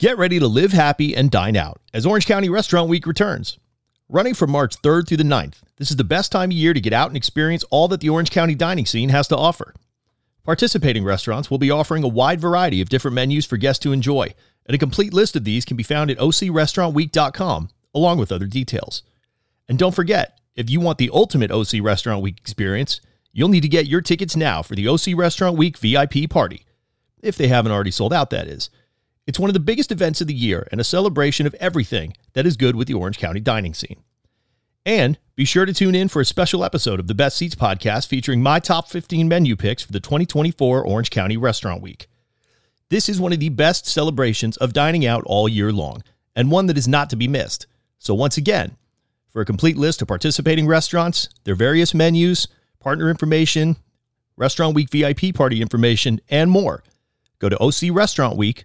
Get ready to live happy and dine out as Orange County Restaurant Week returns. Running from March 3rd through the 9th, this is the best time of year to get out and experience all that the Orange County dining scene has to offer. Participating restaurants will be offering a wide variety of different menus for guests to enjoy, and a complete list of these can be found at ocrestaurantweek.com, along with other details. And don't forget, if you want the ultimate OC Restaurant Week experience, you'll need to get your tickets now for the OC Restaurant Week VIP party. If they haven't already sold out, that is. It's one of the biggest events of the year and a celebration of everything that is good with the Orange County dining scene. And be sure to tune in for a special episode of the Best Seats podcast featuring my top 15 menu picks for the 2024 Orange County Restaurant Week. This is one of the best celebrations of dining out all year long, and one that is not to be missed. So, once again, for a complete list of participating restaurants, their various menus, partner information, Restaurant Week VIP party information, and more, go to ocrestaurantweek.com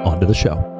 onto the show.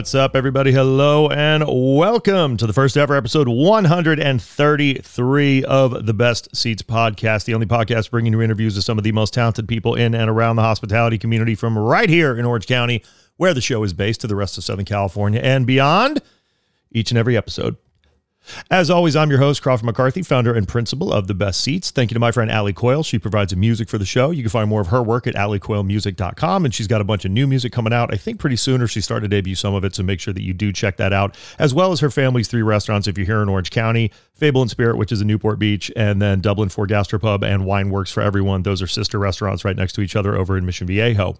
What's up, everybody? Hello and welcome to the first ever episode 133 of the Best Seats podcast, the only podcast bringing you interviews with some of the most talented people in and around the hospitality community from right here in Orange County, where the show is based, to the rest of Southern California and beyond. Each and every episode as always, I'm your host, Crawford McCarthy, founder and principal of The Best Seats. Thank you to my friend Allie Coyle. She provides the music for the show. You can find more of her work at alliecoylemusic.com, and she's got a bunch of new music coming out, I think pretty soon, or she started to debut some of it, so make sure that you do check that out, as well as her family's three restaurants if you're here in Orange County. Fable and Spirit, which is in Newport Beach, and then Dublin 4 Gastropub and Wine Works for Everyone. Those are sister restaurants right next to each other over in Mission Viejo.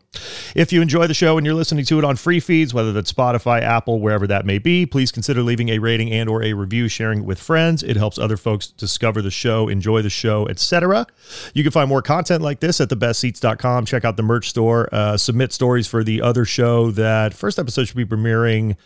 If you enjoy the show and you're listening to it on free feeds, whether that's Spotify, Apple, wherever that may be, please consider leaving a rating and or a review, sharing it with friends. It helps other folks discover the show, enjoy the show, etc. You can find more content like this at thebestseats.com. Check out the merch store. Uh, submit stories for the other show that first episode should be premiering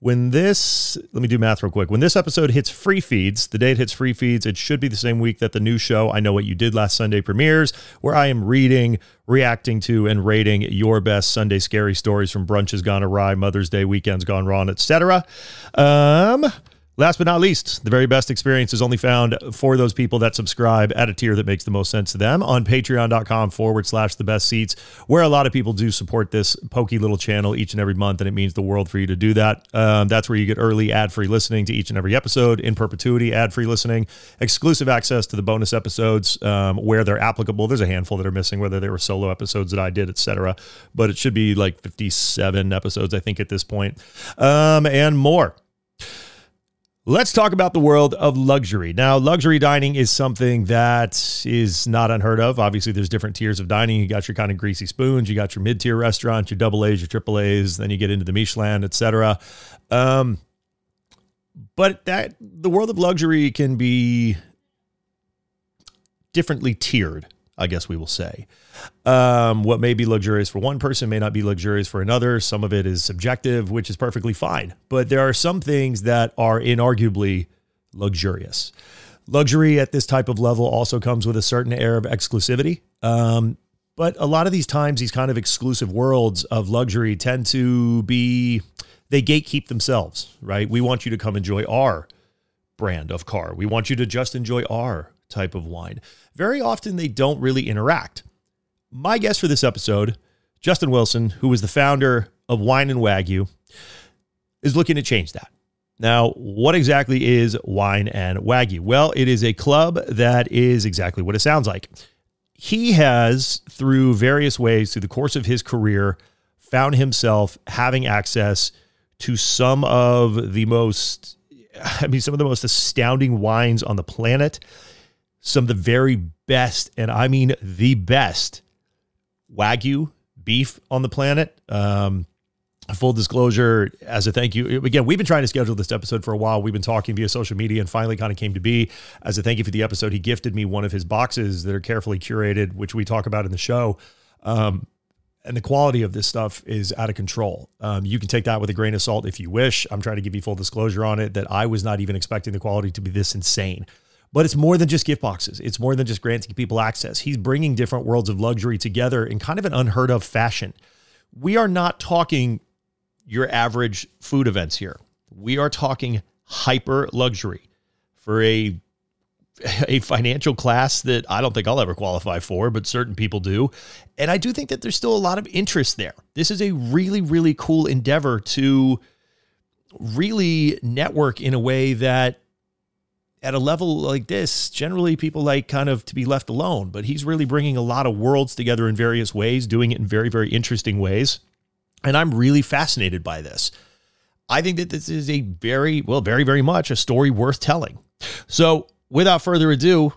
when this let me do math real quick when this episode hits free feeds the day it hits free feeds it should be the same week that the new show i know what you did last sunday premieres where i am reading reacting to and rating your best sunday scary stories from brunches gone awry mother's day weekends gone wrong etc um Last but not least, the very best experience is only found for those people that subscribe at a tier that makes the most sense to them on patreon.com forward slash the best seats, where a lot of people do support this pokey little channel each and every month, and it means the world for you to do that. Um, that's where you get early ad free listening to each and every episode, in perpetuity ad free listening, exclusive access to the bonus episodes um, where they're applicable. There's a handful that are missing, whether they were solo episodes that I did, etc. But it should be like 57 episodes, I think, at this point, um, and more. Let's talk about the world of luxury. Now, luxury dining is something that is not unheard of. Obviously, there's different tiers of dining. You got your kind of greasy spoons, you got your mid-tier restaurants, your double A's, your triple A's, then you get into the Michelin, etc. Um, but that the world of luxury can be differently tiered I guess we will say. Um, what may be luxurious for one person may not be luxurious for another. Some of it is subjective, which is perfectly fine. But there are some things that are inarguably luxurious. Luxury at this type of level also comes with a certain air of exclusivity. Um, but a lot of these times, these kind of exclusive worlds of luxury tend to be, they gatekeep themselves, right? We want you to come enjoy our brand of car. We want you to just enjoy our type of wine. Very often they don't really interact. My guest for this episode, Justin Wilson, who was the founder of Wine and Wagyu, is looking to change that. Now, what exactly is Wine and Wagyu? Well, it is a club that is exactly what it sounds like. He has, through various ways, through the course of his career, found himself having access to some of the most, I mean, some of the most astounding wines on the planet some of the very best, and I mean the best Wagyu beef on the planet. Um, full disclosure, as a thank you, again, we've been trying to schedule this episode for a while. We've been talking via social media and finally kind of came to be. As a thank you for the episode, he gifted me one of his boxes that are carefully curated, which we talk about in the show. Um, and the quality of this stuff is out of control. Um, you can take that with a grain of salt if you wish. I'm trying to give you full disclosure on it that I was not even expecting the quality to be this insane. But it's more than just gift boxes. It's more than just granting people access. He's bringing different worlds of luxury together in kind of an unheard of fashion. We are not talking your average food events here. We are talking hyper luxury for a a financial class that I don't think I'll ever qualify for, but certain people do. And I do think that there's still a lot of interest there. This is a really, really cool endeavor to really network in a way that at a level like this, generally people like kind of to be left alone, but he's really bringing a lot of worlds together in various ways, doing it in very, very interesting ways. And I'm really fascinated by this. I think that this is a very, well, very, very much a story worth telling. So without further ado,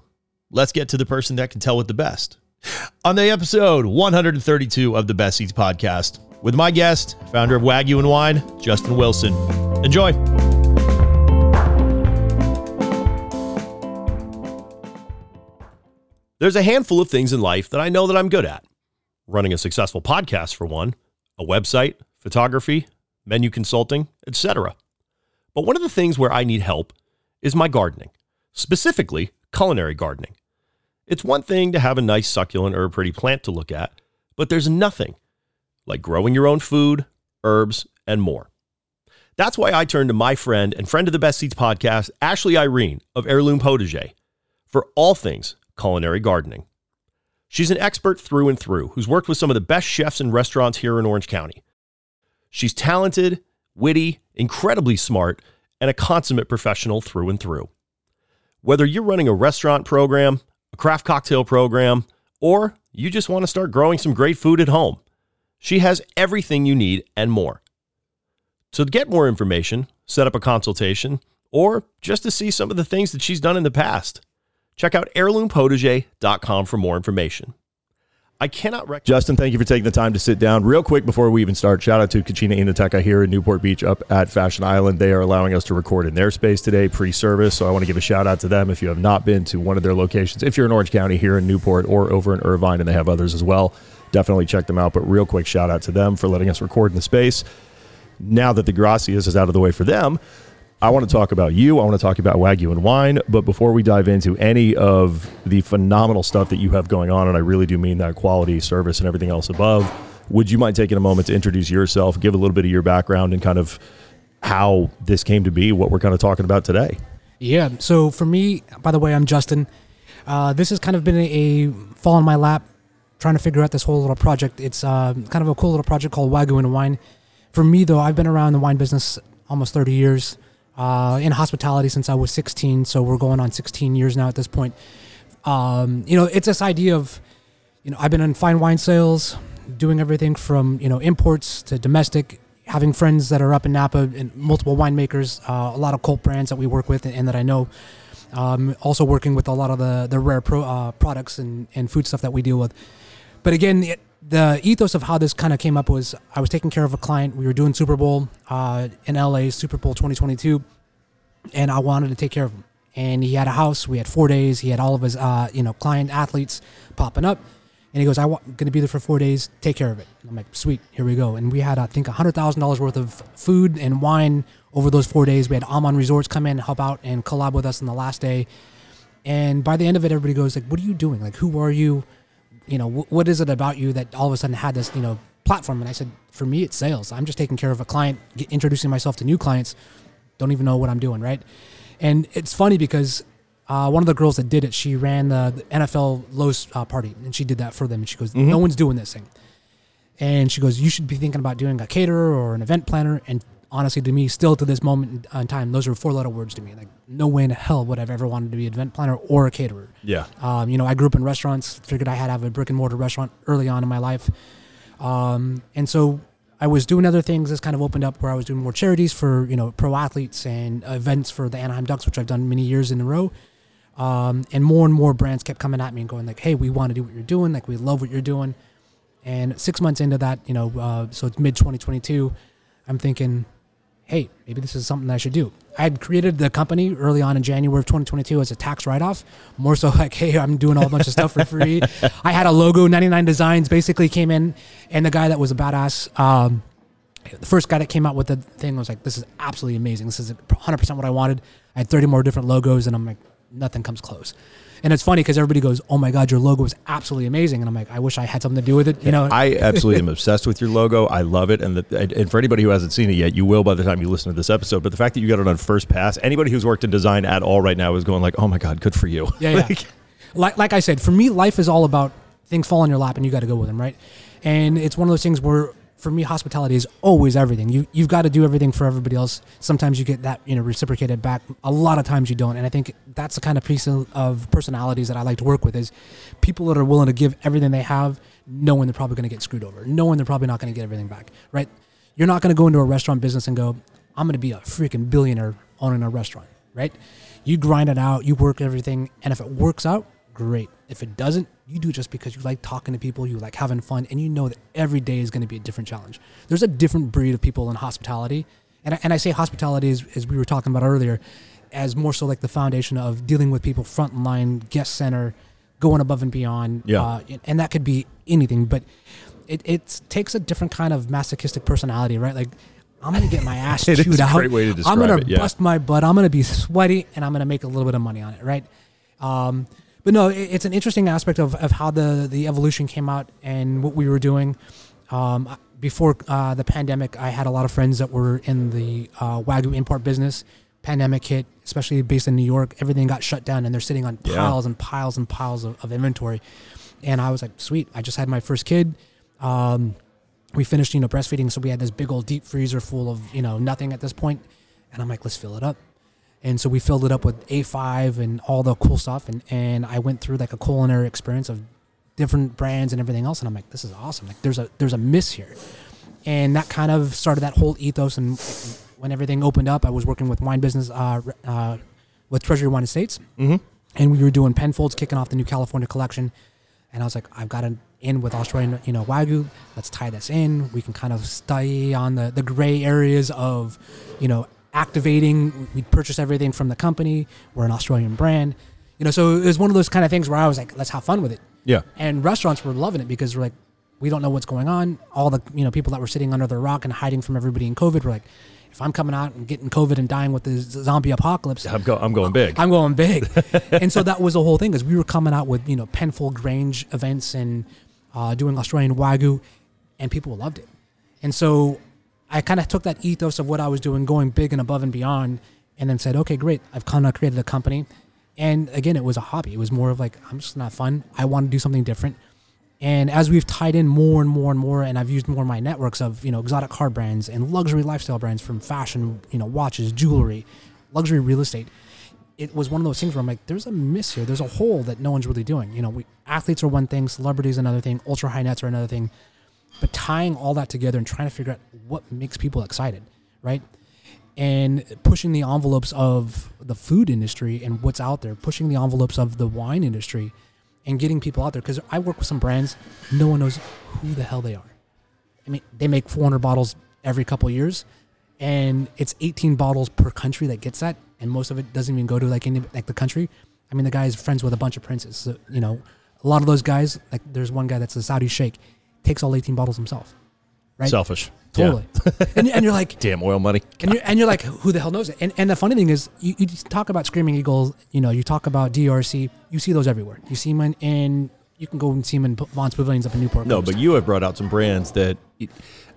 let's get to the person that can tell it the best. On the episode 132 of the Best Seats podcast, with my guest, founder of Wagyu and Wine, Justin Wilson. Enjoy. There's a handful of things in life that I know that I'm good at. Running a successful podcast for one, a website, photography, menu consulting, etc. But one of the things where I need help is my gardening specifically culinary gardening. It's one thing to have a nice succulent or a pretty plant to look at, but there's nothing like growing your own food, herbs, and more. That's why I turned to my friend and friend of the Best Seats podcast, Ashley Irene of Heirloom Potager, for all things culinary gardening. She's an expert through and through who's worked with some of the best chefs and restaurants here in Orange County. She's talented, witty, incredibly smart, and a consummate professional through and through. Whether you're running a restaurant program, a craft cocktail program, or you just want to start growing some great food at home, she has everything you need and more. So, to get more information, set up a consultation, or just to see some of the things that she's done in the past, check out heirloompotager.com for more information. I cannot recommend. Justin, thank you for taking the time to sit down. Real quick before we even start, shout out to Cucina Enoteca here in Newport Beach up at Fashion Island. They are allowing us to record in their space today, pre service. So I want to give a shout out to them if you have not been to one of their locations. If you're in Orange County here in Newport or over in Irvine, and they have others as well, definitely check them out. But real quick shout out to them for letting us record in the space. Now that the Gracias is out of the way for them, I want to talk about you. I want to talk about Wagyu and wine. But before we dive into any of the phenomenal stuff that you have going on, and I really do mean that quality, service, and everything else above, would you mind taking a moment to introduce yourself, give a little bit of your background, and kind of how this came to be, what we're kind of talking about today? Yeah. So for me, by the way, I'm Justin. Uh, this has kind of been a, a, fall in my lap, trying to figure out this whole little project. It's uh, kind of a cool little project called Wagyu and Wine. For me, though, I've been around the wine business almost 30 years uh, in hospitality since I was 16. So we're going on 16 years now at this point. Um, you know, it's this idea of, you know, I've been in fine wine sales, doing everything from, you know, imports to domestic, having friends that are up in Napa and multiple winemakers, uh, a lot of cult brands that we work with and, that I know. Um, also working with a lot of the, the rare pro, uh, products and, and food stuff that we deal with. But again, it, the ethos of how this kind of came up was I was taking care of a client. We were doing Super Bowl uh, in LA, Super Bowl 2022, and I wanted to take care of him. And he had a house. We had four days. He had all of his, uh, you know, client athletes popping up. And he goes, I'm going to be there for four days. Take care of it. I'm like, sweet, here we go. And we had, I think, $100,000 worth of food and wine over those four days. We had Aman Resorts come in, help out, and collab with us on the last day. And by the end of it, everybody goes, like, what are you doing? Like, who are you? You know, w- what is it about you that all of a sudden had this, you know, platform? And I said, for me, it's sales. I'm just taking care of a client, get, introducing myself to new clients. Don't even know what I'm doing, right? And it's funny because uh, one of the girls that did it, she ran the, the NFL Lowe's uh, party, and she did that for them. And she goes, mm-hmm. "No one's doing this thing." And she goes, "You should be thinking about doing a caterer or an event planner." And honestly, to me, still to this moment in time, those are four letter words to me. Like, no way in hell would I've ever wanted to be an event planner or a caterer. Yeah. Um, you know, I grew up in restaurants, figured I had to have a brick and mortar restaurant early on in my life. Um, and so I was doing other things. This kind of opened up where I was doing more charities for, you know, pro athletes and events for the Anaheim Ducks, which I've done many years in a row. Um, and more and more brands kept coming at me and going like, hey, we want to do what you're doing. Like, we love what you're doing. And six months into that, you know, uh, so it's mid 2022, I'm thinking, hey, maybe this is something I should do. I had created the company early on in January of 2022 as a tax write off, more so like, hey, I'm doing all a bunch of stuff for free. I had a logo, 99 Designs basically came in, and the guy that was a badass, um, the first guy that came out with the thing was like, this is absolutely amazing. This is 100% what I wanted. I had 30 more different logos, and I'm like, nothing comes close. And it's funny because everybody goes, "Oh my God, your logo is absolutely amazing," and I'm like, "I wish I had something to do with it." You know, I absolutely am obsessed with your logo. I love it, and, the, and for anybody who hasn't seen it yet, you will by the time you listen to this episode. But the fact that you got it on first pass, anybody who's worked in design at all right now is going like, "Oh my God, good for you." Yeah, yeah. like, like I said, for me, life is all about things fall in your lap and you got to go with them, right? And it's one of those things where, for me, hospitality is always everything. You you've got to do everything for everybody else. Sometimes you get that you know reciprocated back. A lot of times you don't, and I think that's the kind of piece of, personalities that I like to work with is people that are willing to give everything they have, knowing they're probably going to get screwed over, knowing they're probably not going to get everything back, right? You're not going to go into a restaurant business and go, I'm going to be a freaking billionaire owning a restaurant, right? You grind it out, you work everything, and if it works out, great. If it doesn't, you do it just because you like talking to people, you like having fun, and you know that every day is going to be a different challenge. There's a different breed of people in hospitality. And I, and I say hospitality, as, as we were talking about earlier, as more so like the foundation of dealing with people front line, guest center, going above and beyond. Yeah. Uh, and that could be anything, but it, it takes a different kind of masochistic personality, right? Like, I'm gonna get my ass is chewed a out. great way to I'm gonna it, yeah. bust my butt. I'm gonna be sweaty, and I'm gonna make a little bit of money on it, right? Um, but no, it, it's an interesting aspect of, of how the the evolution came out and what we were doing. Um, before uh, the pandemic, I had a lot of friends that were in the uh, wagyu import business. Pandemic hit, especially based in New York. Everything got shut down, and they're sitting on Yeah. piles and piles and piles of, of inventory. And I was like, sweet. I just had my first kid. Um, we finished, you know, breastfeeding, so we had this big old deep freezer full of, you know, nothing at this point. And I'm like, let's fill it up. And so we filled it up with A5 and all the cool stuff. And, and I went through like a culinary experience of different brands and everything else. And I'm like, this is awesome. Like there's a, there's a miss here. And that kind of started that whole ethos. And when everything opened up, I was working with wine business, uh, uh, with Treasury Wine Estates. Mm-hmm. And we were doing Penfolds, kicking off the new California collection. And I was like, I've got an in with Australian, you know, Wagyu. Let's tie this in. We can kind of study on the, the gray areas of, you know, activating. We purchase everything from the company. We're an Australian brand. You know, so it was one of those kind of things where I was like, let's have fun with it. Yeah. And restaurants were loving it because we're like, we don't know what's going on. All the you know people that were sitting under the rock and hiding from everybody in COVID were like, if I'm coming out and getting COVID and dying with the zombie apocalypse, I'm, go- I'm going big. I'm going big. and so that was the whole thing is we were coming out with, you know, Penfold Grange events and uh, doing Australian Wagyu and people loved it. And so I kind of took that ethos of what I was doing, going big and above and beyond, and then said, okay, great. I've kind of created a company. And again, it was a hobby. It was more of like, I'm just not fun. I want to do something different. And as we've tied in more and more and more, and I've used more of my networks of, you know, exotic car brands and luxury lifestyle brands from fashion, you know, watches, jewelry, luxury real estate, it was one of those things where I'm like, there's a miss here. There's a hole that no one's really doing. You know, we, athletes are one thing, celebrities another thing, ultra high nets are another thing. But tying all that together and trying to figure out what makes people excited, right? And pushing the envelopes of the food industry and what's out there, pushing the envelopes of the wine industry and getting people out there. Because I work with some brands, no one knows who the hell they are. I mean, they make 400 bottles every couple years, and it's 18 bottles per country that gets that, and most of it doesn't even go to like any like the country. I mean, the guy is friends with a bunch of princes. So, you know, a lot of those guys, like there's one guy that's a Saudi sheikh, takes all 18 bottles himself. Right? Selfish. Yeah. Totally. and, and you're like, Damn oil money. and you're, and you're like, who the hell knows it? And, and the funny thing is, you, you talk about Screaming Eagles, you know, you talk about DRC, you see those everywhere. You see them in, in you can go and see them in Vons Pavilions up in Newport. No, but you have brought out some brands that,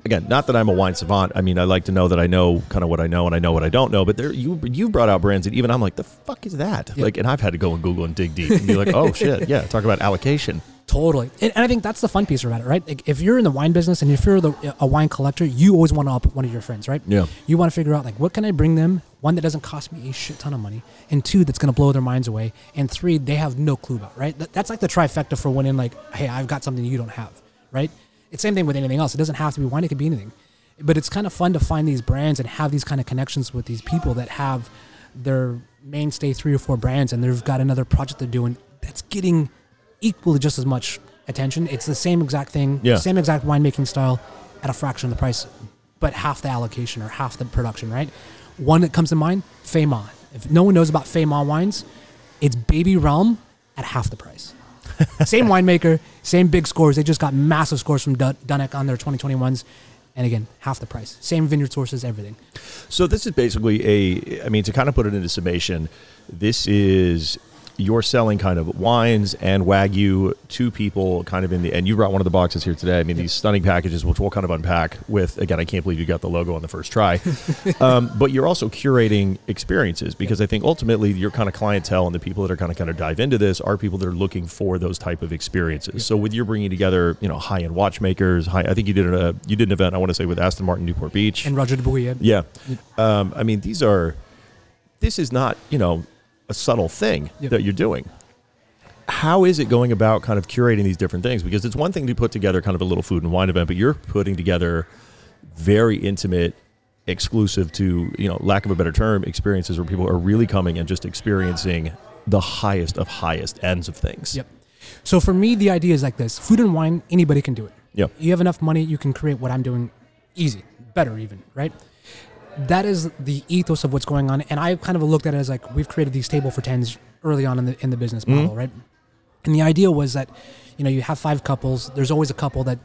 again, not that I'm a wine savant. I mean, I like to know that I know kind of what I know and I know what I don't know. But there, you you brought out brands that even I'm like, the fuck is that? Yeah. Like, and I've had to go and Google and dig deep and be like, oh shit, yeah. Talk about allocation. Totally, and, and I think that's the fun piece about it, right? Like if you're in the wine business and if you're the, a wine collector, you always want to up one of your friends, right? Yeah. You want to figure out like what can I bring them? One that doesn't cost me a shit ton of money, and two that's going to blow their minds away, and three they have no clue about, right? That, that's like the trifecta for winning. Like, hey, I've got something you don't have, right? It's same thing with anything else. It doesn't have to be wine; it could be anything. But it's kind of fun to find these brands and have these kind of connections with these people that have their mainstay three or four brands, and they've got another project they're doing that's getting equally just as much attention. It's the same exact thing, Yeah. same exact winemaking style at a fraction of the price, but half the allocation or half the production, right? One that comes to mind, Fema. If no one knows about Fema wines, it's Baby Realm at half the price. same winemaker, same big scores. They just got massive scores from Dun- Dunnuck on their 2021s. And again, half the price. Same vineyard sources, everything. So this is basically a. I mean, to kind of put it into summation, this is you're selling kind of wines and wagyu to people kind of in the and you brought one of the boxes here today. I mean these stunning packages which we'll kind of unpack with again i can't believe you got the logo on the first try. Um, but you're also curating experiences because i think ultimately your kind of clientele and the people that are kind of kind of dive into this are people that are looking for those type of experiences. So with your bringing together you know high-end watchmakers high, i think you did a you did an event i want to say with aston martin newport beach. And Roger Dubuis. yeah. Um, I mean, these are, this is not, you know, a subtle thing Yep. that you're doing. How is it going about kind of curating these different things? Because it's one thing to put together kind of a little food and wine event, but you're putting together very intimate, exclusive to, you know, lack of a better term, experiences where people are really coming and just experiencing the highest of highest ends of things. Yep. So for me, the idea is like this: food and wine, anybody can do it. Yep. You have enough money, you can create what I'm doing, easy, better even, right? That is the ethos of what's going on, and I kind of looked at it as like we've created these table for tens early on in the in the business mm-hmm. model, right? And the idea was that, you know, you have five couples. There's always a couple that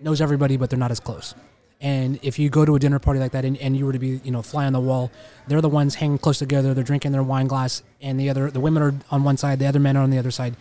knows everybody, but they're not as close. And if you go to a dinner party like that and, and you were to be, you know, fly on the wall, they're the ones hanging close together. They're drinking their wine glass, and the other, the women are on one side, the other men are on the other side.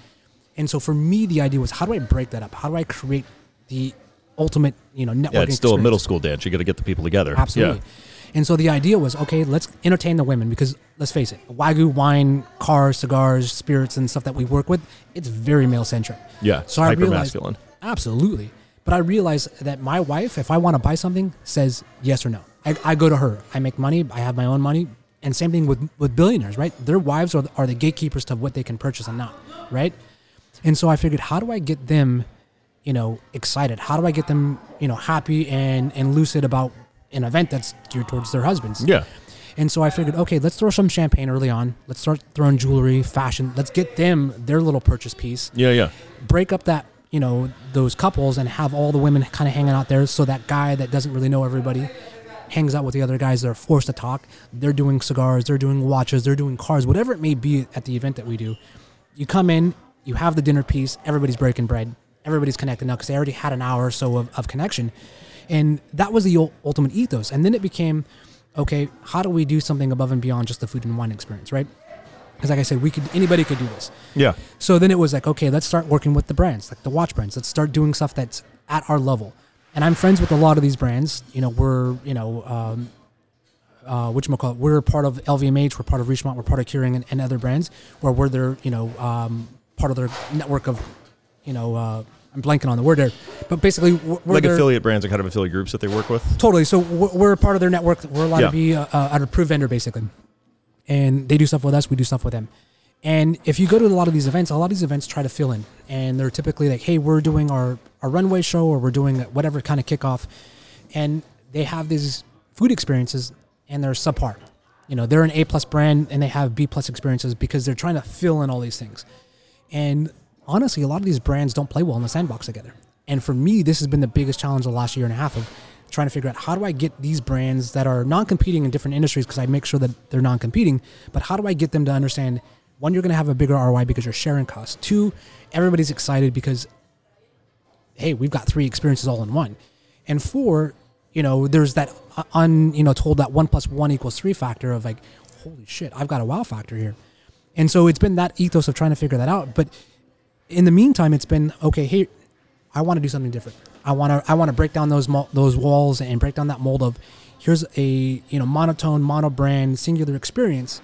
And so for me, the idea was, how do I break that up? How do I create the ultimate, you know, networking? Yeah, it's still a middle school dance. You got to get the people together. Absolutely. Yeah. And so the idea was, okay, let's entertain the women because let's face it, wagyu wine, cars, cigars, spirits, and stuff that we work with, it's very male centric. Yeah. So I hyper realized, masculine. absolutely. But I realized that my wife, if I want to buy something, says yes or no. I, I go to her. I make money. I have my own money. And same thing with, with billionaires, right? Their wives are, are the gatekeepers to what they can purchase and not, right? And so I figured, how do I get them, you know, excited? How do I get them, you know, happy and, and lucid about an event that's geared towards their husbands? Yeah. And so I figured, okay, let's throw some champagne early on. Let's start throwing jewelry, fashion. Let's get them their little purchase piece Yeah. Yeah. break up that you know those couples and have all the women kind of hanging out there so that guy that doesn't really know everybody hangs out with the other guys that are forced to talk they're doing cigars they're doing watches they're doing cars whatever it may be at the event that we do you come in you have the dinner piece everybody's breaking bread everybody's connected now because they already had an hour or so of, of connection and that was the ultimate ethos and then it became okay how do we do something above and beyond just the food and wine experience right because like i said we could anybody could do this Yeah. so then it was like, okay, let's start working with the brands, like the watch brands. Let's start doing stuff that's at our level. And I'm friends with a lot of these brands. You know, we're, you know, um, uh, which call? We're part of LVMH. We're part of Richemont. We're part of Kering and, and other brands where we're their, you know, um, part of their network of, you know, uh, I'm blanking on the word there, but basically like their- affiliate brands and kind of affiliate groups that they work with. Totally. So we're, we're a part of their network. We're allowed Yeah. to be a, an approved vendor, basically. And they do stuff with us. We do stuff with them. And if you go to a lot of these events, a lot of these events try to fill in, and they're typically like, "Hey, we're doing our our runway show, or we're doing whatever kind of kickoff," and they have these food experiences, and they're subpar. You know, they're an A plus brand, and they have B plus experiences because they're trying to fill in all these things. And honestly, a lot of these brands don't play well in the sandbox together. And for me, this has been the biggest challenge the last year and a half of trying to figure out how do I get these brands that are non-competing in different industries because I make sure that they're non-competing, but how do I get them to understand one, you're going to have a bigger ROI because you're sharing costs. Two, everybody's excited because hey, we've got three experiences all in one. And four, you know, there's that un, you know, told that one plus one equals three factor of like, holy shit, I've got a wow factor here. And so it's been that ethos of trying to figure that out. But in the meantime, it's been okay. Hey, I want to do something different. I want to I want to break down those those walls and break down that mold of here's a you know monotone mono brand singular experience.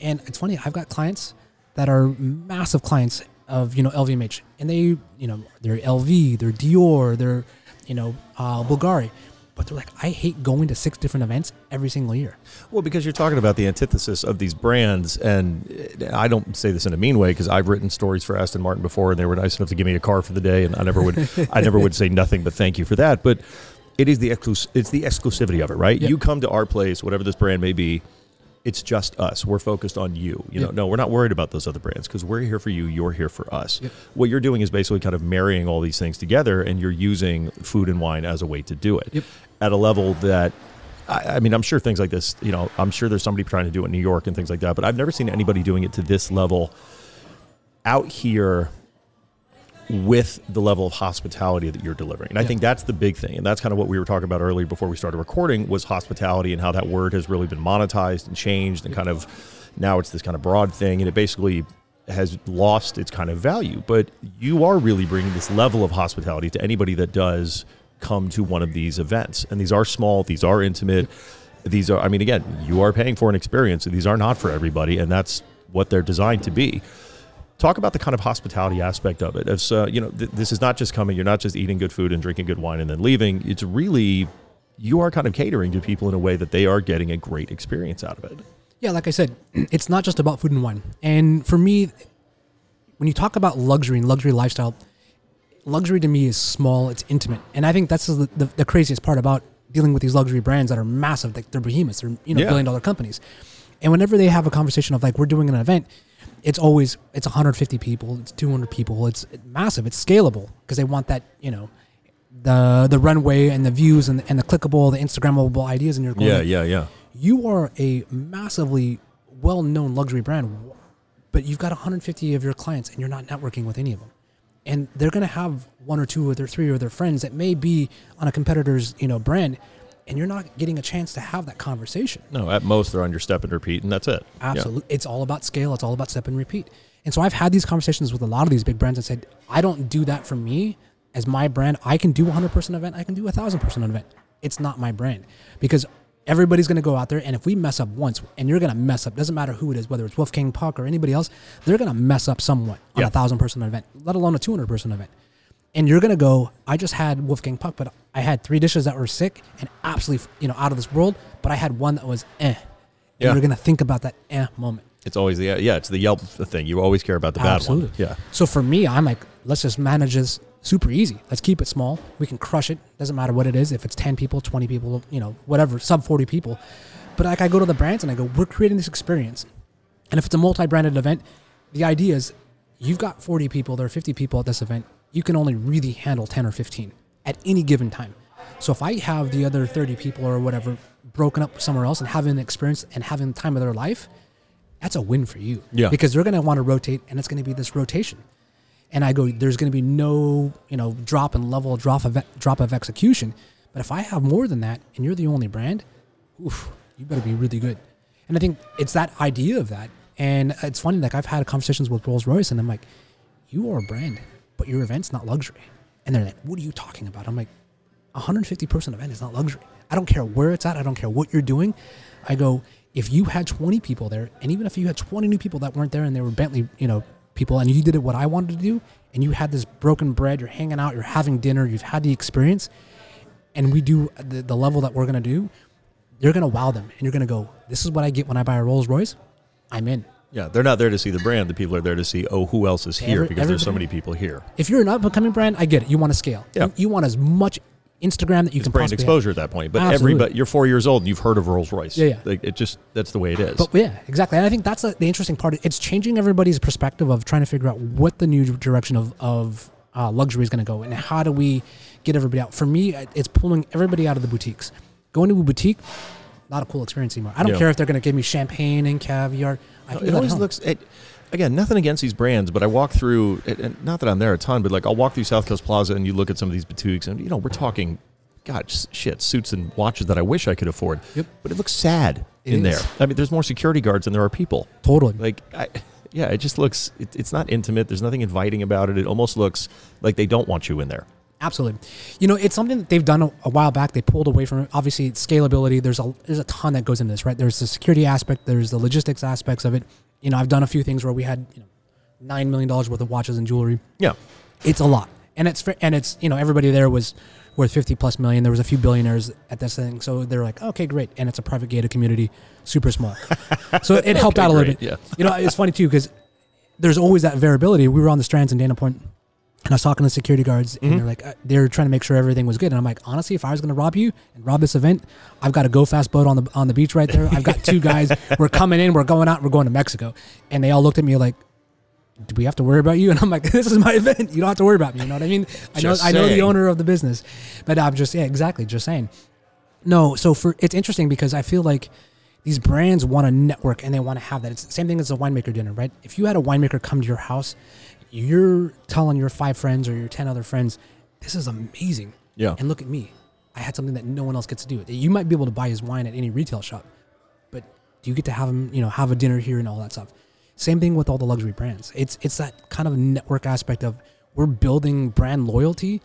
And it's funny, I've got clients that are massive clients of you know LVMH, and they you know they're LV, they're Dior, they're you know uh, Bulgari, but they're like, I hate going to six different events every single year. Well, because you're talking about the antithesis of these brands, and eh, I don't say this in a mean way because I've written stories for Aston Martin before, and they were nice enough to give me a car for the day, and I never would, I never would say nothing but thank you for that. But it is the exclus- it's the exclusivity of it, right? Yep. You come to our place, whatever this brand may be, it's just us. We're focused on you. You know, Yep. no, we're not worried about those other brands because we're here for you. You're here for us. Yep. What you're doing is basically kind of marrying all these things together, and you're using food and wine as a way to do it Yep. at a level that. I I mean, I'm sure things like this, you know, I'm sure there's somebody trying to do it in New York and things like that, but I've never seen anybody doing it to this level out here with the level of hospitality that you're delivering. And I think that's the big thing. And that's kind of what we were talking about earlier before we started recording was hospitality and how that word has really been monetized and changed and kind of now it's this kind of broad thing and it basically has lost its kind of value. But you are really bringing this level of hospitality to anybody that does come to one of these events. And these are small, these are intimate. These are I mean again, you are paying for an experience. These are not for everybody and that's what they're designed to be talk about the kind of hospitality aspect of it. As uh, you know, th- this is not just coming. You're not just eating good food and drinking good wine and then leaving. It's really you are kind of catering to people in a way that they are getting a great experience out of it. Yeah, like I said, it's not just about food and wine. And for me, when you talk about luxury and luxury lifestyle, luxury to me is small, it's intimate. And I think that's the, the, the craziest part about dealing with these luxury brands that are massive. Like they're behemoths, they're you know Yeah. billion dollar companies. And whenever they have a conversation of like we're doing an event, it's always it's 150 people, it's 200 people, it's massive, it's scalable because they want that you know the the runway and the views and, and the clickable, the Instagrammable ideas in your yeah, yeah. Yeah. You are a massively well-known luxury brand but you've got 150 of your clients and you're not networking with any of them and they're going to have one or two or their three or their friends that may be on a competitor's you know brand and you're not getting a chance to have that conversation No, at most they're on your step and repeat, and that's it. Yeah. Absolutely. It's all about scale. It's all about step and repeat. And so I've had these conversations with a lot of these big brands and said, I don't do that for me as my brand. I can do 100 person event. I can do a thousand person event. It's not my brand because everybody's going to go out there. And if we mess up once and you're going to mess up, doesn't matter who it is, whether it's Wolfgang Puck or anybody else, they're going to mess up somewhat on Yeah. a thousand person event, let alone a 200 person event. And you're to go, I just had Wolfgang Puck, but I had three dishes that were sick and absolutely, you know, out of this world, but I had one that was eh. And Yeah. you're to think about that eh moment. It's always the yeah. It's the Yelp thing. You always care about the bad one. Yeah. So for me, I'm like, let's just manage this super easy. Let's keep it small. We can crush it. Doesn't matter what it is. If it's 10 people, 20 people, you know, whatever, sub 40 people. But like I go to the brands and I go, we're creating this experience. And if it's a multi-branded event, the idea is you've got 40 people, there are 50 people at this event. You can only really handle 10 or 15 at any given time. So if I have the other 30 people or whatever broken up somewhere else and having an experience and having the time of their life, that's a win for you. Yeah. Because they're going to want to rotate and it's going to be this rotation. And I go, there's going to be no, you know, drop in level, drop of, drop of execution. But if I have more than that and you're the only brand, oof, you better be really good. And I think it's that idea of that. And it's funny, like I've had conversations with Rolls Royce and I'm like, you are a brand, but your event's not luxury. And they're like, what are you talking about? I'm like, 150 person event is not luxury. I don't care where it's at. I don't care what you're doing. I go, if you had 20 people there, and even if you had 20 new people that weren't there and they were Bentley, you know, people, and you did it what I wanted to do, and you had this broken bread, you're hanging out, you're having dinner, you've had the experience, and we do the, the level that we're gonna do, you're gonna wow them, and you're gonna go, this is what I get when I buy a Rolls Royce. I'm in. Yeah. They're not there to see the brand. The people are there to see oh who else is here Every- because there's so many people here. If you're an up and coming brand, I get it. You want to scale. Yeah. You, you want as much Instagram that you It's can brand possibly have. exposure at that point. But Absolutely. everybody, you're four years old and you've heard of Rolls Royce. Yeah, yeah. Like, it just that's the way it is. But yeah, exactly. And I think that's the the interesting part. It's changing everybody's perspective of trying to figure out what the new direction of, of uh, luxury is going to go and how do we get everybody out. For me, it's pulling everybody out of the boutiques. Going to a boutique, not a cool experience anymore. I don't Yeah. care if they're going to give me champagne and caviar. I do it always home. looks it, again nothing against these brands but i walk through and- and not that i'm there a ton but like i'll walk through south coast plaza and you look at some of these boutiques and you know we're talking god shit suits and watches that i wish i could afford Yep. but it looks sad It in is. there i mean there's more security guards than there are people totally. like I, yeah it just looks it, it's not intimate there's nothing inviting about it it almost looks like they don't want you in there Absolutely. You know, it's something that they've done a, a while back. They pulled away from it. Obviously, it's scalability. There's a there's a ton that goes into this, right? There's the security aspect. There's the logistics aspects of it. You know, I've done a few things where we had you know nine million dollars worth of watches and jewelry. yeah It's a lot, and it's and it's you know everybody there was worth fifty plus million. There was a few billionaires at this thing, so they're like, okay, great, and it's a private gated community, super small. so it helped Okay, out a little great, bit. yeah. You know, it's funny too because there's always that variability. We were on the strands in Dana Point And I was talking to security guards, and Mhm. they're like, uh, they're trying to make sure everything was good. And I'm like, honestly, if I was going to rob you and rob this event, I've got a go fast boat on the on the beach right there. I've got two guys. We're coming in. We're going out. We're going to Mexico. And they all looked at me like, do we have to worry about you? And I'm like, this is my event. You don't have to worry about me. You know what I mean? I know, I know the owner of the business, but I'm just, yeah, exactly. Just saying. No, so for it's interesting because I feel like these brands want to network and they want to have that. It's the same thing as a winemaker dinner, right? If you had a winemaker come to your house, you're telling your five friends or your 10 other friends, this is amazing. Yeah. And look at me. I had something that no one else gets to do. You might be able to buy his wine at any retail shop, but do you get to have him, you know, have a dinner here and all that stuff? Same thing with all the luxury brands. It's it's that kind of network aspect of we're building brand loyalty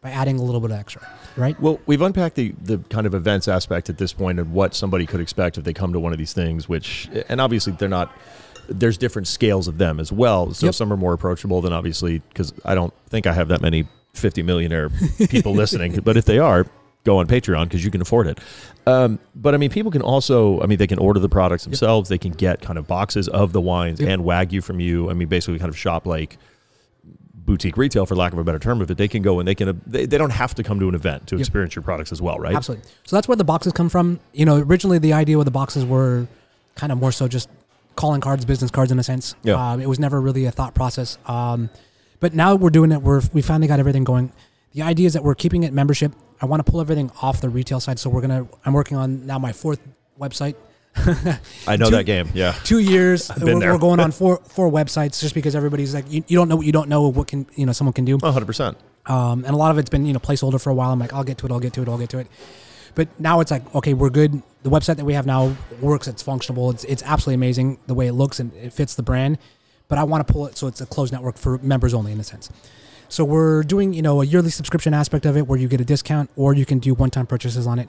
by adding a little bit of extra, right? Well, we've unpacked the, the kind of events aspect at this point and what somebody could expect if they come to one of these things, which, and obviously they're not, there's different scales of them as well. So Yep. some are more approachable than obviously, because I don't think I have that many 50 millionaire people listening, but if they are, go on Patreon because you can afford it. Um, but I mean, people can also, I mean, they can order the products themselves. They can get kind of boxes of the wines Yep. and Wagyu from you. I mean, basically kind of shop like boutique retail for lack of a better term of it they can go and they can they, they don't have to come to an event to Yep. experience your products as well right Absolutely. So that's where the boxes come from. You know, originally the idea with the boxes were kind of more so just calling cards, business cards in a sense. Yeah. Um, it was never really a thought process. Um, but now we're doing it. We're we finally got everything going. The idea is that we're keeping it membership. I want to pull everything off the retail side. So we're gonna. I'm working on now my fourth website. i know Two- that game yeah Two years. been we're, there. we're going on four four websites just because everybody's like, you, you don't know what you don't know what can you know someone can do. 100% Um, and a lot of it's been you know placeholder for a while. I'm like, I'll get to it, I'll get to it, I'll get to it. But now it's like, okay, we're good. The website that we have now works. It's functional. It's it's absolutely amazing the way it looks and it fits the brand. But I want to pull it so it's a closed network for members only in a sense. So we're doing you know a yearly subscription aspect of it where you get a discount or you can do one time purchases on it.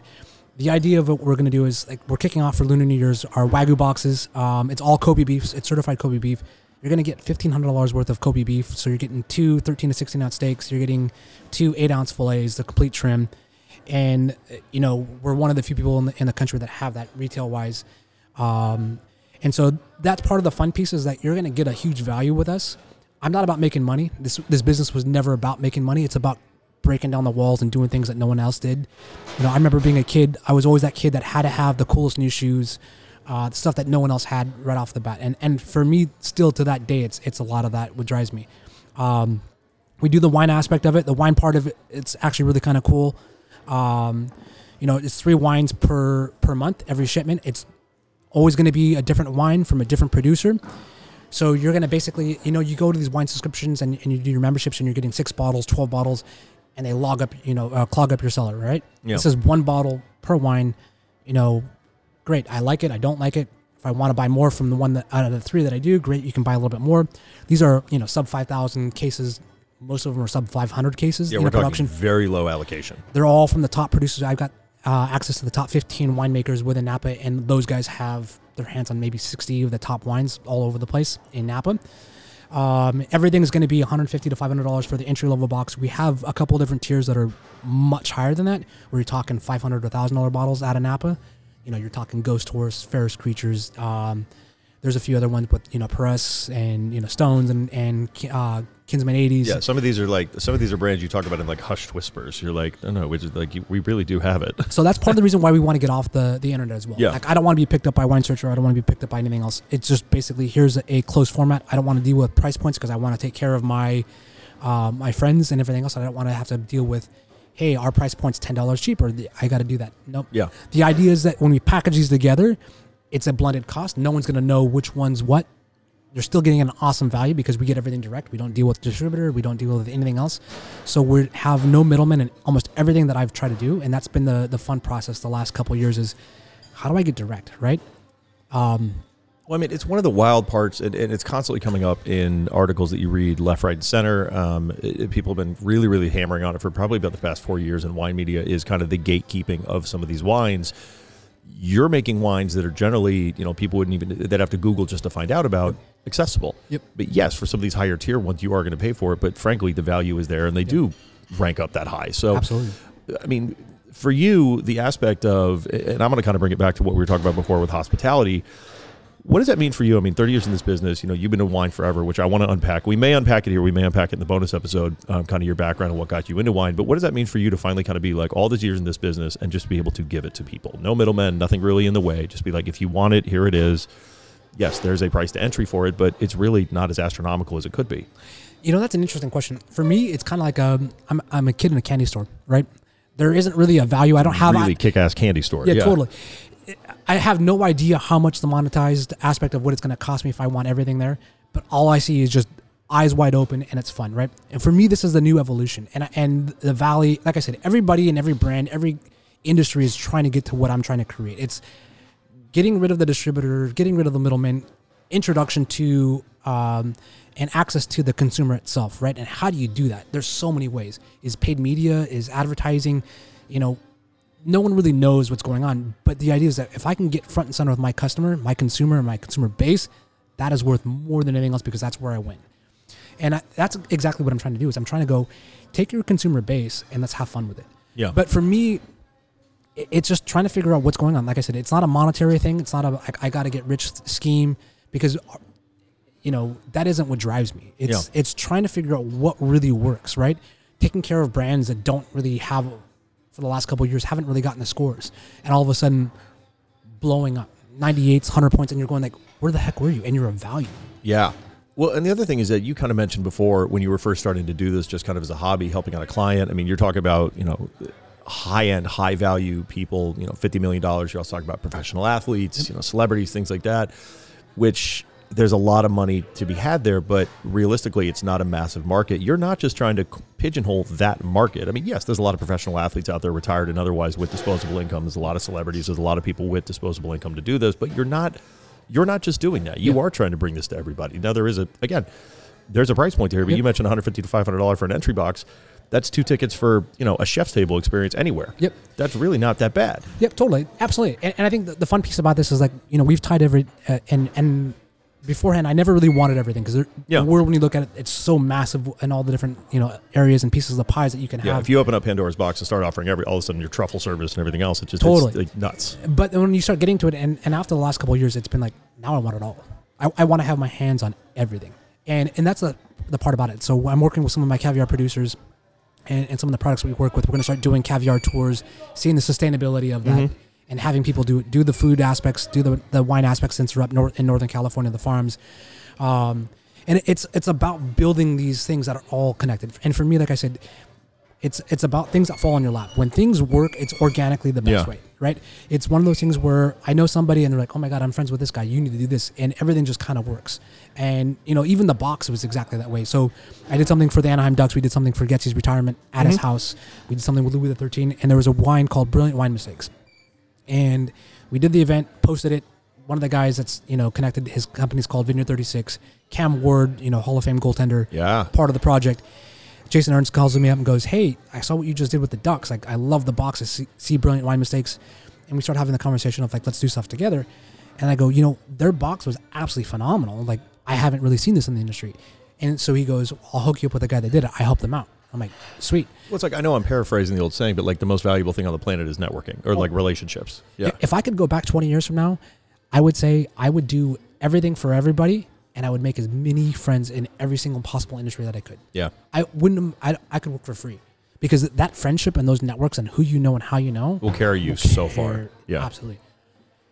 The idea of what we're going to do is like we're kicking off for Lunar New Year's our Wagyu boxes. Um, it's all Kobe beef. It's certified Kobe beef. You're going to get $1,500 worth of Kobe beef. So you're getting two 13 to 16 ounce steaks. You're getting two 8 ounce fillets, the complete trim. And, you know, we're one of the few people in the, in the country that have that retail wise. Um, and so that's part of the fun piece is that you're going to get a huge value with us. I'm not about making money. This, this business was never about making money. It's about breaking down the walls and doing things that no one else did. You know, I remember being a kid. I was always that kid that had to have the coolest new shoes, uh, the stuff that no one else had right off the bat. And and for me, still to that day, it's it's a lot of that what drives me. Um, we do the wine aspect of it. The wine part of it, it's actually really kind of cool. Um, you know, it's three wines per per month every shipment. It's always going to be a different wine from a different producer. So you're going to basically, you know, you go to these wine subscriptions and, and you do your memberships and you're getting six bottles, 12 bottles, and they log up, you know, uh, clog up your cellar, right? Yeah. This is one bottle per wine. You know, great. I like it. I don't like it. If I want to buy more from the one that out of the three that I do, great. You can buy a little bit more. These are, you know, sub 5,000 cases. Most of them are sub 500 cases yeah in we're a talking production. very low allocation They're all from the top producers. I've got uh, access to the top 15 winemakers within Napa, and those guys have their hands on maybe 60 of the top wines all over the place in Napa. Um, everything is going to be 150 to 500 dollars for the entry level box. We have a couple different tiers that are much higher than that. Where you're talking 500 to 1000 dollar bottles out of Napa. You know, you're talking Ghost Horse, Ferris Creatures. Um, there's a few other ones, but you know, Perez and you know Stones and and uh, Kinsman 80s. yeah some of these are like some of these are brands you talk about in like hushed whispers you're like no no which is like you, we really do have it So that's part of the reason why we want to get off the, the internet as well. Yeah. Like I don't want to be picked up by Wine Searcher. I don't want to be picked up by anything else. It's just basically here's a, a closed format. I don't want to deal with price points because I want to take care of my um, my friends and everything else. I don't want to have to deal with, hey, our price point's ten dollars cheaper. I got to do that. Nope. yeah The idea is that when we package these together, it's a blended cost. No one's going to know which one's what. You're still getting an awesome value because we get everything direct. We don't deal with distributor. We don't deal with anything else. So we have no middleman in almost everything that I've tried to do, and that's been the the fun process the last couple years. Is how do I get direct, right? Um, Well, I mean, it's one of the wild parts, and, and it's constantly coming up in articles that you read left, right, and center. Um, it- people have been really, really hammering on it for probably about the past four years and wine media is kind of the gatekeeping of some of these wines. You're making wines that are generally, you know, people wouldn't even, they'd have to Google just to find out about accessible. Yep. But yes, for some of these higher tier ones, you are going to pay for it. But frankly, the value is there and they do rank up that high. So, absolutely. I mean, for you, the aspect of, and I'm going to kind of bring it back to what we were talking about before with hospitality. What does that mean for you? I mean, 30 years in this business, you know, you've been in wine forever, which I want to unpack. We may unpack it here. We may unpack it in the bonus episode, um, kind of your background and what got you into wine. But what does that mean for you to finally kind of be like all these years in this business and just be able to give it to people? No middlemen, nothing really in the way. Just be like, if you want it, here it is. Yes, there's a price to entry for it, but it's really not as astronomical as it could be. You know, that's an interesting question. For me, it's kind of like a, I'm, I'm a kid in a candy store, right? There isn't really a value. I don't have really I, kick-ass candy store. yeah, totally. I have no idea how much the monetized aspect of what it's going to cost me if I want everything there. But all I see is just eyes wide open and it's fun, right? And for me, this is the new evolution. And and the valley, like I said, everybody and every brand, every industry is trying to get to what I'm trying to create. It's getting rid of the distributor, getting rid of the middleman, introduction to um, and access to the consumer itself, right? And how do you do that? There's so many ways. Is paid media? Is advertising? You know, no one really knows what's going on. But the idea is that if I can get front and center with my customer, my consumer, my consumer base, that is worth more than anything else because that's where I win. And I, that's exactly what I'm trying to do. Is I'm trying to go take your consumer base and let's have fun with it. Yeah. But for me, it's just trying to figure out what's going on. Like I said, it's not a monetary thing. It's not a I, I got to get rich scheme because uh, you know that isn't what drives me. It's Yeah. it's trying to figure out what really works. Right, taking care of brands that don't really have for the last couple of years haven't really gotten the scores, and all of a sudden blowing up 98s, 100 points, and you're going like, where the heck were you? And you're a value. Yeah. Well, and the other thing is that you kind of mentioned before when you were first starting to do this, just kind of as a hobby, helping out a client. I mean, you're talking about you know high end, high value people. You know, fifty million dollars. You're also talking about professional athletes, you know, celebrities, things like that. Which there's a lot of money to be had there, but realistically, it's not a massive market. You're not just trying to pigeonhole that market. I mean, yes, there's a lot of professional athletes out there, retired and otherwise, with disposable income. There's a lot of celebrities. There's a lot of people with disposable income to do this, but you're not you're not just doing that. You Yeah. are trying to bring this to everybody. Now there is a again, there's a price point here, but you mentioned 150 to 500 dollars for an entry box. That's two tickets for you know a chef's table experience anywhere. Yep. That's really not that bad. Yep, totally, absolutely. And, and I think the, the fun piece about this is like you know we've tied every uh, and and beforehand I never really wanted everything because Yeah. the world when you look at it it's so massive and all the different you know areas and pieces of the pies that you can Yeah. have. If you open up Pandora's box and start offering every all of a sudden your truffle service and everything else, it just Totally. it's like nuts. but when you start getting to it and, and after the last couple of years it's been like now I want it all. I, I want to have my hands on everything. And and that's the the part about it. So I'm working with some of my caviar producers and, and some of the products we work with. We're going to start doing caviar tours, seeing the sustainability of that, Mm-hmm. and having people do do the food aspects, do the, the wine aspects since we're up north in Northern California, the farms. Um, and it's it's about building these things that are all connected. And for me, like I said, it's it's about things that fall in your lap. When things work, it's organically the best Yeah. way, right? It's one of those things where I know somebody and they're like, "Oh my god, I'm friends with this guy. You need to do this," and everything just kind of works. And you know, even the box was exactly that way. So I did something for the Anaheim Ducks. We did something for Getzy's retirement at his mm-hmm. house. We did something with Louis the Thirteen, and there was a wine called Brilliant Wine Mistakes and we did the event, posted it. One of the guys that's you know connected, his company's called Vineyard Thirty Six. Cam Ward, you know Hall of Fame goaltender, Yeah. part of the project. Jason Ernst calls me up and goes, "Hey, I saw what you just did with the Ducks. Like, I love the boxes. See, see brilliant wine mistakes." And we start having the conversation of like, "Let's do stuff together." And I go, "You know, their box was absolutely phenomenal. Like, I haven't really seen this in the industry." And so he goes, "I'll hook you up with the guy that did it. I helped them out." I'm like, "Sweet." Well, it's like I know I'm paraphrasing the old saying, but like the most valuable thing on the planet is networking or like relationships. Yeah. If I could go back 20 years from now, I would say I would do everything for everybody and I would make as many friends in every single possible industry that I could. Yeah. I wouldn't, I, I could work for free because that friendship and those networks and who you know and how you know Will carry you will so far. Yeah. Absolutely.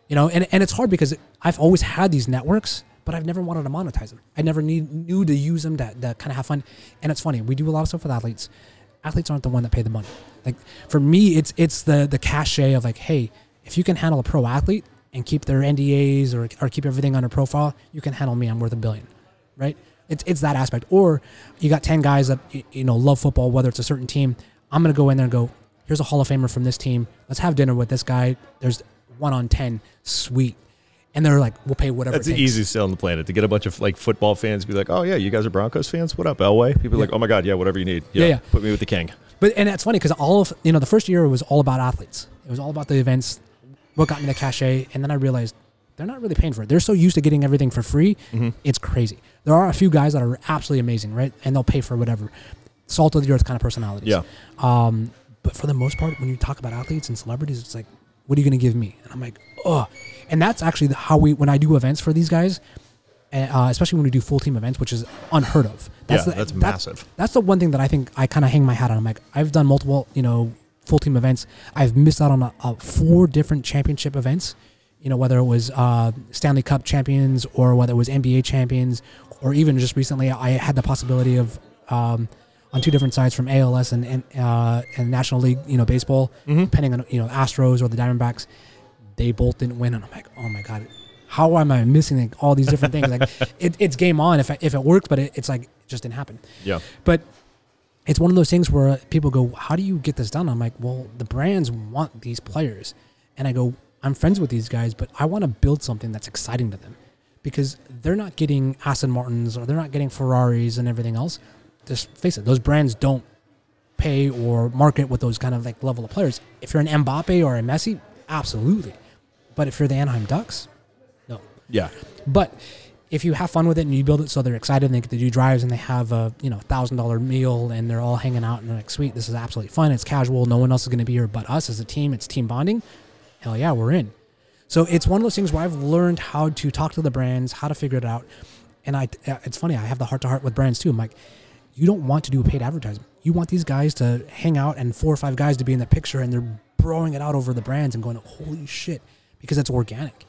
You know, and, and it's hard because I've always had these networks, but I've never wanted to monetize them. I never need, knew to use them to, to kind of have fun. And it's funny, we do a lot of stuff with athletes. Athletes aren't the one that pay the money. Like for me, it's it's the the cachet of like, hey, if you can handle a pro athlete and keep their NDAs or, or keep everything under profile, you can handle me. I'm worth a billion, right? It's it's that aspect. Or you got ten guys that you know love football, whether it's a certain team. I'm gonna go in there and go, here's a Hall of Famer from this team. Let's have dinner with this guy. There's one on ten, sweet. And they're like, we'll pay whatever. That's the easiest sell on the planet to get a bunch of like football fans to be like, oh yeah, you guys are Broncos fans. What up, Elway? People are like, oh my god, yeah, whatever you need. Yeah, yeah. Put me with the king. But and that's funny because all of you know the first year was all about athletes. It was all about the events, what got me the cachet, and then I realized they're not really paying for it. They're so used to getting everything for free, Mm-hmm. it's crazy. There are a few guys that are absolutely amazing, right? And they'll pay for whatever, salt of the earth kind of personalities. Yeah. Um, but for the most part, when you talk about athletes and celebrities, it's like What are you going to give me? And I'm like, oh. And that's actually how we when I do events for these guys, uh, especially when we do full team events, which is unheard of. Yeah, the- that's that- massive. That's the one thing that I think I kind of hang my hat on. I'm like, I've done multiple, you know, full team events. I've missed out on a, a four different championship events. You know, whether it was uh, Stanley Cup champions or whether it was NBA champions, or even just recently, I had the possibility of um, on two different sides from ALS and and, uh, and National League, you know, baseball, depending on you know Astros or the Diamondbacks. They both didn't win, and I'm like, oh my god, how am I missing like, all these different things? Like, it, it's game on if I, if it works, but it, it's like it just didn't happen. Yeah. But it's one of those things where people go, "How do you get this done?" I'm like, "Well, the brands want these players," and I go, "I'm friends with these guys, but I want to build something that's exciting to them, because they're not getting Aston Martins or they're not getting Ferraris and everything else. Just face it, those brands don't pay or market with those kind of like level of players. If you're an Mbappe or a Messi, absolutely, but if you're the Anaheim Ducks, no. Yeah. But if you have fun with it and you build it so they're excited and they get to do drives and they have a you know thousand dollar meal and they're all hanging out and they're like, sweet, this is absolutely fun. It's casual. No one else is going to be here but us as a team. It's team bonding. Hell yeah, we're in. So it's one of those things where I've learned how to talk to the brands, how to figure it out. And I, uh, it's funny. I have the heart to heart with brands too. I'm like, you don't want to do a paid advertisement. You want these guys to hang out and four or five guys to be in the picture and they're throwing it out over the brands and going, holy shit, because it's organic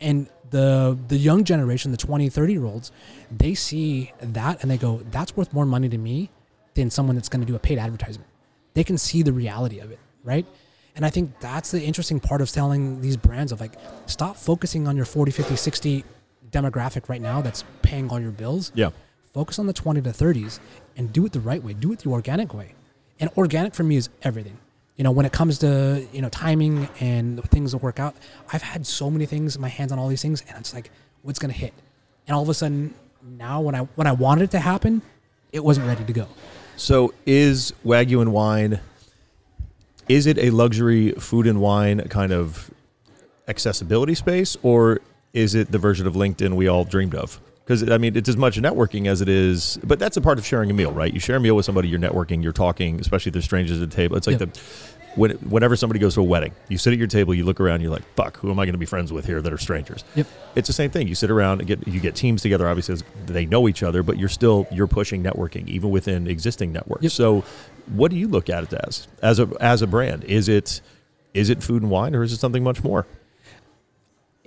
and the the young generation the 20 30 year olds they see that and they go that's worth more money to me than someone that's going to do a paid advertisement. They can see the reality of it right? And i think that's the interesting part of selling these brands of like stop focusing on your 40 50 60 demographic right now that's paying all your bills. Yeah. focus on the 20 to 30s and do it the right way. Do it the organic way. And organic for me is everything you know when it comes to you know timing and things that work out i've had so many things my hands on all these things and it's like what's to hit and all of a sudden now when i when i wanted it to happen it wasn't ready to go So is Wagyu and wine is it a luxury food and wine kind of accessibility space or is it the version of LinkedIn we all dreamed of? Because I mean, it's as much networking as it is, but that's a part of sharing a meal, right? You share a meal with somebody, you're networking, you're talking, especially if there's strangers at the table. It's like the when, whenever somebody goes to a wedding, you sit at your table, you look around, you're like, "Fuck, who am I going to be friends with here that are strangers?" Yep. It's the same thing. You sit around and get you get teams together. Obviously, as they know each other, but you're still you're pushing networking even within existing networks. Yep. So, what do you look at it as as a as a brand? Is it is it food and wine, or is it something much more?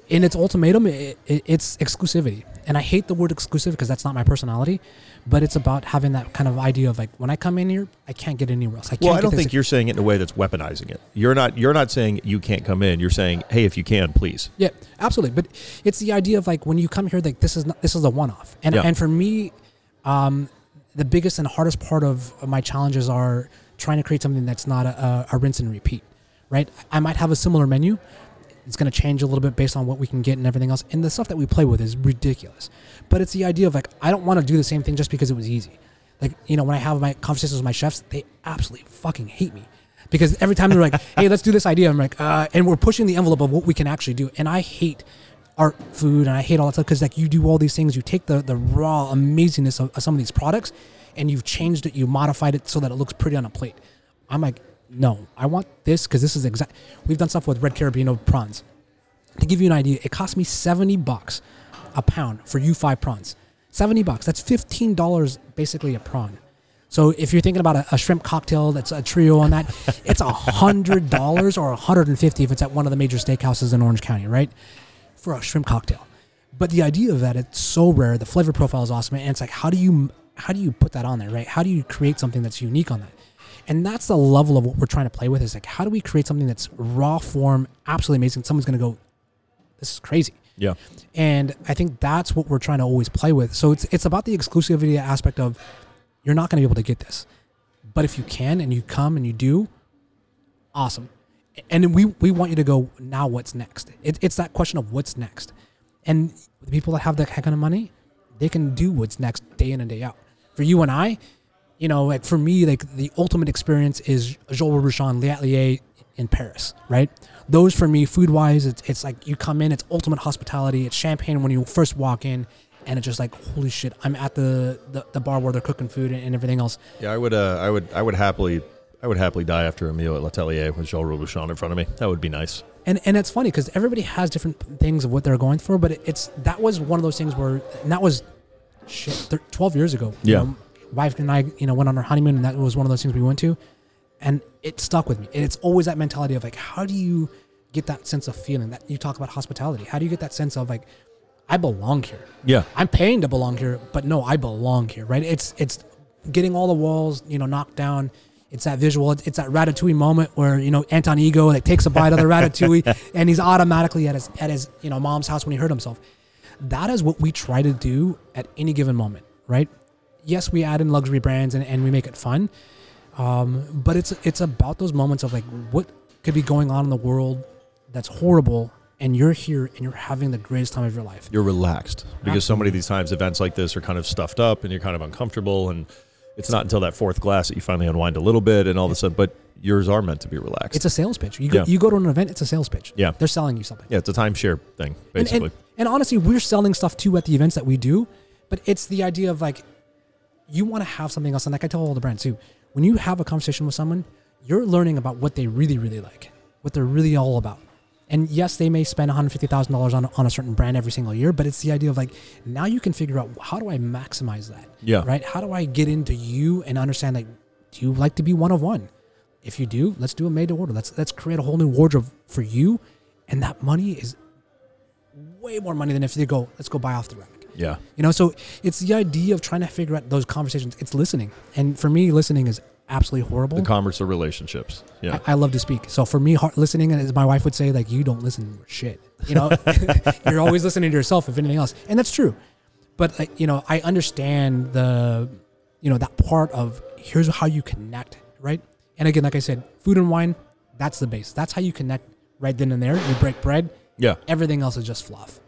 In its ultimatum it, it, it's exclusivity and i hate the word exclusive because that's not my personality but it's about having that kind of idea of like when i come in here i can't get anywhere else i can't Well, I don't think you're saying it in a way that's weaponizing it. You're not. You're not saying you can't come in. You're saying, hey, if you can, please. Yeah, absolutely. But it's the idea of like when you come here, like this is not, this is a one off, and Yeah. and for me, um, the biggest and hardest part of my challenges are trying to create something that's not a, a, a rinse and repeat. Right? I might have a similar menu. It's going to change a little bit based on what we can get and everything else. And the stuff that we play with is ridiculous. But it's the idea of like I don't want to do the same thing just because it was easy. Like you know when I have my conversations with my chefs, they absolutely fucking hate me because every time they're like, "Hey, let's do this idea," I'm like, uh, and we're pushing the envelope of what we can actually do. And I hate art food and I hate all that stuff because like you do all these things, you take the the raw amazingness of, of some of these products, and you've changed it, you modified it so that it looks pretty on a plate. I'm like, no, I want this because this is exact. We've done stuff with red carabinero prawns. To give you an idea, it cost me seventy bucks a pound for you five prawns. Seventy bucks. That's fifteen dollars basically a prawn. So if you're thinking about a, a shrimp cocktail that's a trio on that, it's a hundred dollars or a hundred and fifty if it's at one of the major steakhouses in Orange County, right? For a shrimp cocktail. But the idea of that, it's so rare. The flavor profile is awesome, and it's like, how do you how do you put that on there, right? How do you create something that's unique on that? And that's the level of what we're trying to play with. Is like, how do we create something that's raw form, absolutely amazing? Someone's gonna go, this is crazy. Yeah. And I think that's what we're trying to always play with. So it's it's about the exclusivity aspect of you're not going to be able to get this. But if you can and you come and you do, awesome. And we we want you to go now what's next? It, it's that question of what's next. And the people that have that kind of money, they can do what's next day in and day out. For you and I, you know, like for me, like the ultimate experience is Joel Robuchon, Les Ateliers in Paris, right? Those for me, food wise, it's, it's like you come in, it's ultimate hospitality. It's champagne when you first walk in, and it's just like, holy shit, I'm at the, the, the bar where they're cooking food and, and everything else. Yeah, I would. Uh, I would. I would happily. I would happily die after a meal at L'Atelier with Joel Robuchon in front of me. That would be nice. And and it's funny because everybody has different things of what they're going for, but it, it's that was one of those things where and that was shit thir- twelve years ago. You Yeah. know, wife and I, you know, went on our honeymoon, and that was one of those things we went to, and it stuck with me. And it's always that mentality of like, how do you get that sense of feeling that you talk about hospitality? How do you get that sense of like, I belong here. Yeah. I'm paying to belong here, but no, I belong here, right? It's it's getting all the walls, you know, knocked down. It's that visual. It's, it's that ratatouille moment where you know Anton Ego like takes a bite of the ratatouille, and he's automatically at his at his you know mom's house when he hurt himself. That is what we try to do at any given moment, right? Yes, we add in luxury brands and, and we make it fun, um, but it's it's about those moments of like what could be going on in the world that's horrible, and you're here and you're having the greatest time of your life. You're relaxed because so many of these times events like this are kind of stuffed up and you're kind of uncomfortable and it's not until that fourth glass that you finally unwind a little bit and all of a sudden but yours are meant to be relaxed. It's a sales pitch. You go, Yeah. you go to an event, it's a sales pitch. Yeah. They're selling you something. yeah, it's a timeshare thing And- basically. And, and, honestly, we're selling stuff too at the events that we do, but it's the idea of like, you want to have something else. And like I tell all the brands too, when you have a conversation with someone, you're learning about what they really, really like, what they're really all about. And yes, they may spend $150,000 on, on a certain brand every single year, but it's the idea of like, now you can figure out how do I maximize that? Yeah. Right? How do I get into you and understand like, do you like to be one of one? If you do, let's do a made to order. Let's let's create a whole new wardrobe for you. And that money is way more money than if they go, let's go buy off the rack. Yeah. You know, so it's the idea of trying to figure out those conversations. It's listening. And for me, listening is absolutely horrible. The commerce of relationships. Yeah. I, I love to speak. So for me, har- listening, as my wife would say, like, you don't listen to shit. You know, you're always listening to yourself, if anything else. And that's true. But, like, you know, I understand the, you know, that part of here's how you connect, right? And again, like I said, food and wine, that's the base. That's how you connect right then and there. You break bread. yeah. Everything else is just fluff.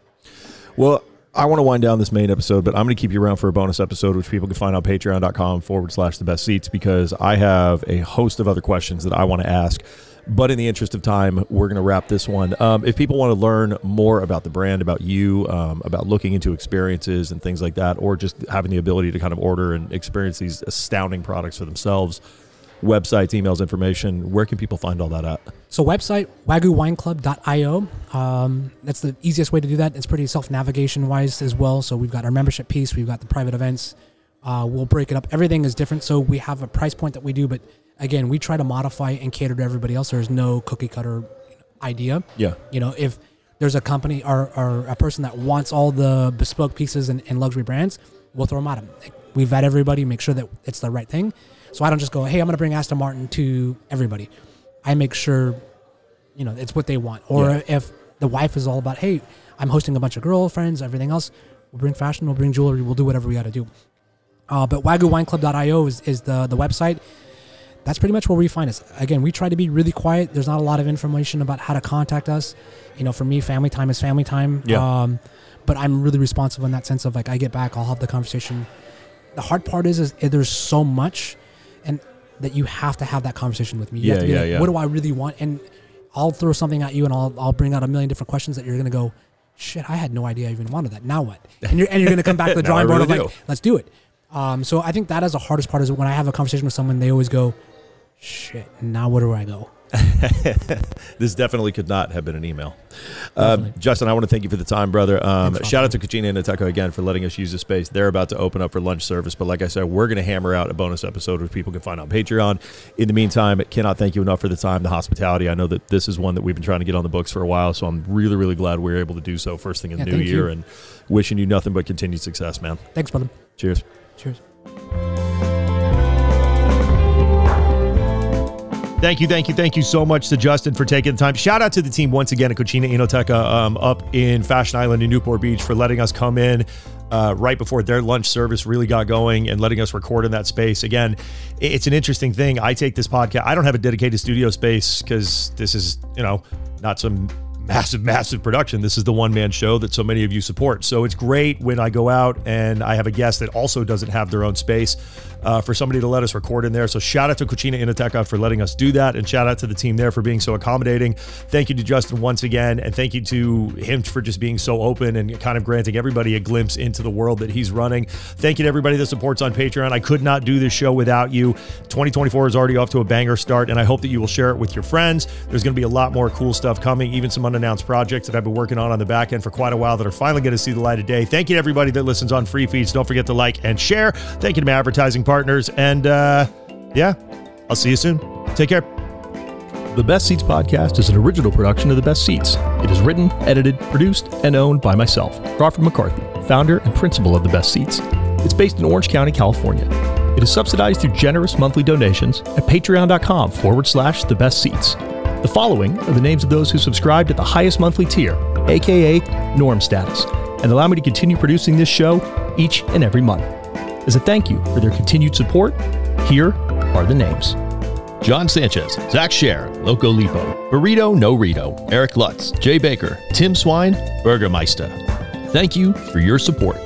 Well, I want to wind down this main episode, but I'm going to keep you around for a bonus episode, which people can find on patreon.com forward slash the best seats because I have a host of other questions that I want to ask. But in the interest of time, we're going to wrap this one. Um, if people want to learn more about the brand, about you, um, about looking into experiences and things like that, or just having the ability to kind of order and experience these astounding products for themselves, websites, emails, information, where can people find all that at? So website wagyuwineclub.io. Um, that's the easiest way to do that. It's pretty self-navigation wise as well. So we've got our membership piece, we've got the private events. Uh, we'll break it up. Everything is different. So we have a price point that we do, but again, we try to modify and cater to everybody else. There's no cookie cutter idea. Yeah. You know, if there's a company or, or a person that wants all the bespoke pieces and, and luxury brands, we'll throw them at them. We vet everybody, make sure that it's the right thing. So I don't just go, hey, I'm going to bring Aston Martin to everybody. I make sure, you know, it's what they want. Or Yeah. if the wife is all about, hey, I'm hosting a bunch of girlfriends, everything else, we'll bring fashion, we'll bring jewelry, we'll do whatever we got to do. Uh, but wagyuwineclub.io is, is the, the website. That's pretty much where we find us. Again, we try to be really quiet. There's not a lot of information about how to contact us. You know, for me, family time is family time. Yeah. Um, but I'm really responsive in that sense of like I get back, I'll have the conversation. The hard part is, is there's so much, and that you have to have that conversation with me. You have Yeah, to be yeah, like, yeah. What do I really want? And I'll throw something at you, and I'll I'll bring out a million different questions that you're gonna go, shit, I had no idea I even wanted that. Now what? And you're and you're gonna come back to the drawing board really of like, do. let's do it. Um, so I think that is the hardest part is when I have a conversation with someone, they always go, shit, now where do I go? This definitely could not have been an email. Um, Justin, I want to thank you for the time, brother. Um, Thanks, shout out to Cucina Enoteca again for letting us use the space. They're about to open up for lunch service, but like I said, we're going to hammer out a bonus episode which people can find on Patreon. In the meantime, I cannot thank you enough for the time, the hospitality. I know that this is one that we've been trying to get on the books for a while, so I'm really, really glad we are able to do so first thing in the Yeah, new year, you. and wishing you nothing but continued success, man. Thanks, brother. Cheers. Cheers. Thank you, thank you, thank you so much to Justin for taking the time. Shout out to the team once again at Cucina Enoteca um, up in Fashion Island in Newport Beach for letting us come in uh, right before their lunch service really got going and letting us record in that space. Again, it's an interesting thing. I take this podcast, I don't have a dedicated studio space because this is, you know, not some massive, massive production. This is the one man show that so many of you support. So it's great when I go out and I have a guest that also doesn't have their own space. uh, for somebody to let us record in there. So shout out to Cucina Enoteca for letting us do that, and shout out to the team there for being so accommodating. Thank you to Justin once again, and thank you to him for just being so open and kind of granting everybody a glimpse into the world that he's running. Thank you to everybody that supports on Patreon. I could not do this show without you. 2024 is already off to a banger start, and I hope that you will share it with your friends. There's going to be a lot more cool stuff coming, even some unannounced projects that I've been working on on the back end for quite a while that are finally going to see the light of day. Thank you to everybody that listens on free feeds. Don't forget to like and share. Thank you to my advertising partners. And uh, yeah, I'll see you soon. Take care. The Best Seats podcast is an original production of The Best Seats. It is written, edited, produced, and owned by myself, Crawford McCarthy, founder and principal of The Best Seats. It's based in Orange County, California. It is subsidized through generous monthly donations at patreon.com forward slash the best seats. The following are the names of those who subscribed at the highest monthly tier, aka norm status, and allow me to continue producing this show each and every month. As a thank you for their continued support, here are the names. John Sanchez, Zach Scher, Loco Lipo, Burrito No Rito, Eric Lutz, Jay Baker, Tim Swine, Burgermeister. Thank you for your support.